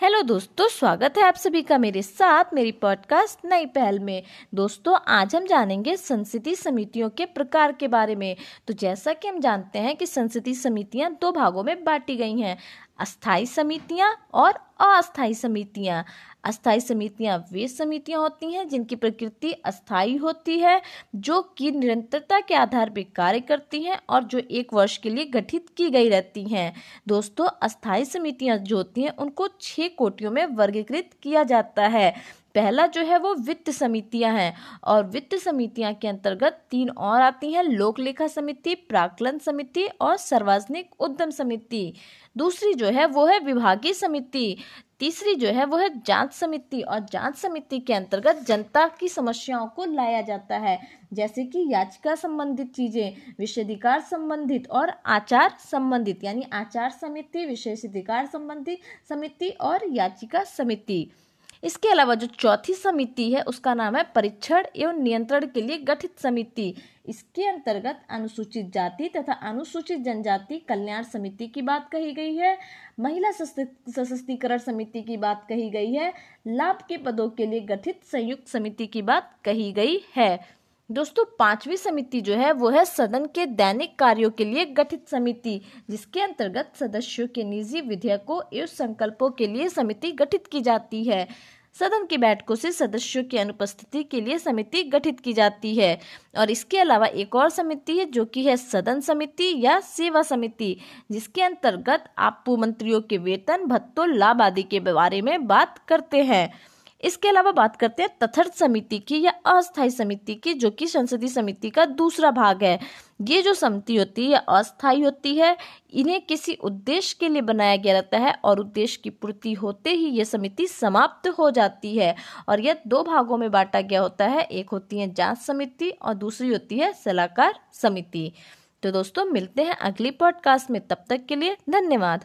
Hello दोस्तों, स्वागत है आप सभी का मेरे साथ मेरी पॉडकास्ट नई पहल में। दोस्तों, आज हम जानेंगे संसदीय समितियों के प्रकार के बारे में। तो जैसा कि हम जानते हैं कि संसदीय समितियाँ दो भागों में बांटी गई हैं। अस्थाई समितियाँ और अस्थाई समितियाँ। अस्थाई समितियाँ वे समितियाँ होती हैं जिनकी प्रकृति अस्थाई होती है, जो कि निरंतरता के आधार पर कार्य करती हैं और जो एक वर्ष के लिए गठित की गई रहती हैं। दोस्तों अस्थाई समितियाँ जो होती हैं, उनको छः कोटियों में वर्गीकृत किया जाता है। पहला जो है वो वित्त समितियाँ हैं और वित्त समितियाँ के अंतर्गत तीन और आती हैं लोक लेखा समिति प्राकलन समिति और सार्वजनिक उद्यम समिति। दूसरी जो है वो है विभागीय समिति। तीसरी जो है वो है जाँच समिति और जाँच समिति के अंतर्गत जनता की समस्याओं को लाया जाता है, जैसे कि याचिका संबंधित चीज़ें विशेषाधिकार संबंधित और आचार संबंधित, यानी आचार समिति, विशेषाधिकार संबंधी समिति और याचिका समिति। इसके अलावा जो चौथी समिति है, उसका नाम है परीक्षण एवं नियंत्रण के लिए गठित समिति। इसके अंतर्गत अनुसूचित जाति तथा अनुसूचित जनजाति कल्याण समिति की बात कही गई है। महिला सशक्तिकरण समिति की बात कही गई है। लाभ के पदों के लिए गठित संयुक्त समिति की बात कही गई है। दोस्तों, पांचवी समिति जो है, वो है सदन के दैनिक कार्यों के लिए गठित समिति, जिसके अंतर्गत सदस्यों के निजी विधेयकों एवं संकल्पों के लिए समिति गठित की जाती है। सदन की बैठकों से सदस्यों की अनुपस्थिति के लिए समिति गठित की जाती है। और इसके अलावा एक और समिति है, जो कि है सदन समिति या सेवा समिति, जिसके अंतर्गत आप मंत्रियों के वेतन, भत्तों, लाभ आदि के बारे में बात करते हैं। इसके अलावा बात करते हैं तथर्थ समिति की या अस्थायी समिति की, जो कि संसदीय समिति का दूसरा भाग है। ये जो समिति होती है अस्थायी होती है। इन्हें किसी उद्देश्य के लिए बनाया गया रहता है और उद्देश्य की पूर्ति होते ही ये समिति समाप्त हो जाती है और यह दो भागों में बांटा गया होता है। एक होती है जाँच समिति और दूसरी होती है सलाहकार समिति। तो दोस्तों, मिलते हैं अगली पॉडकास्ट में। तब तक के लिए धन्यवाद।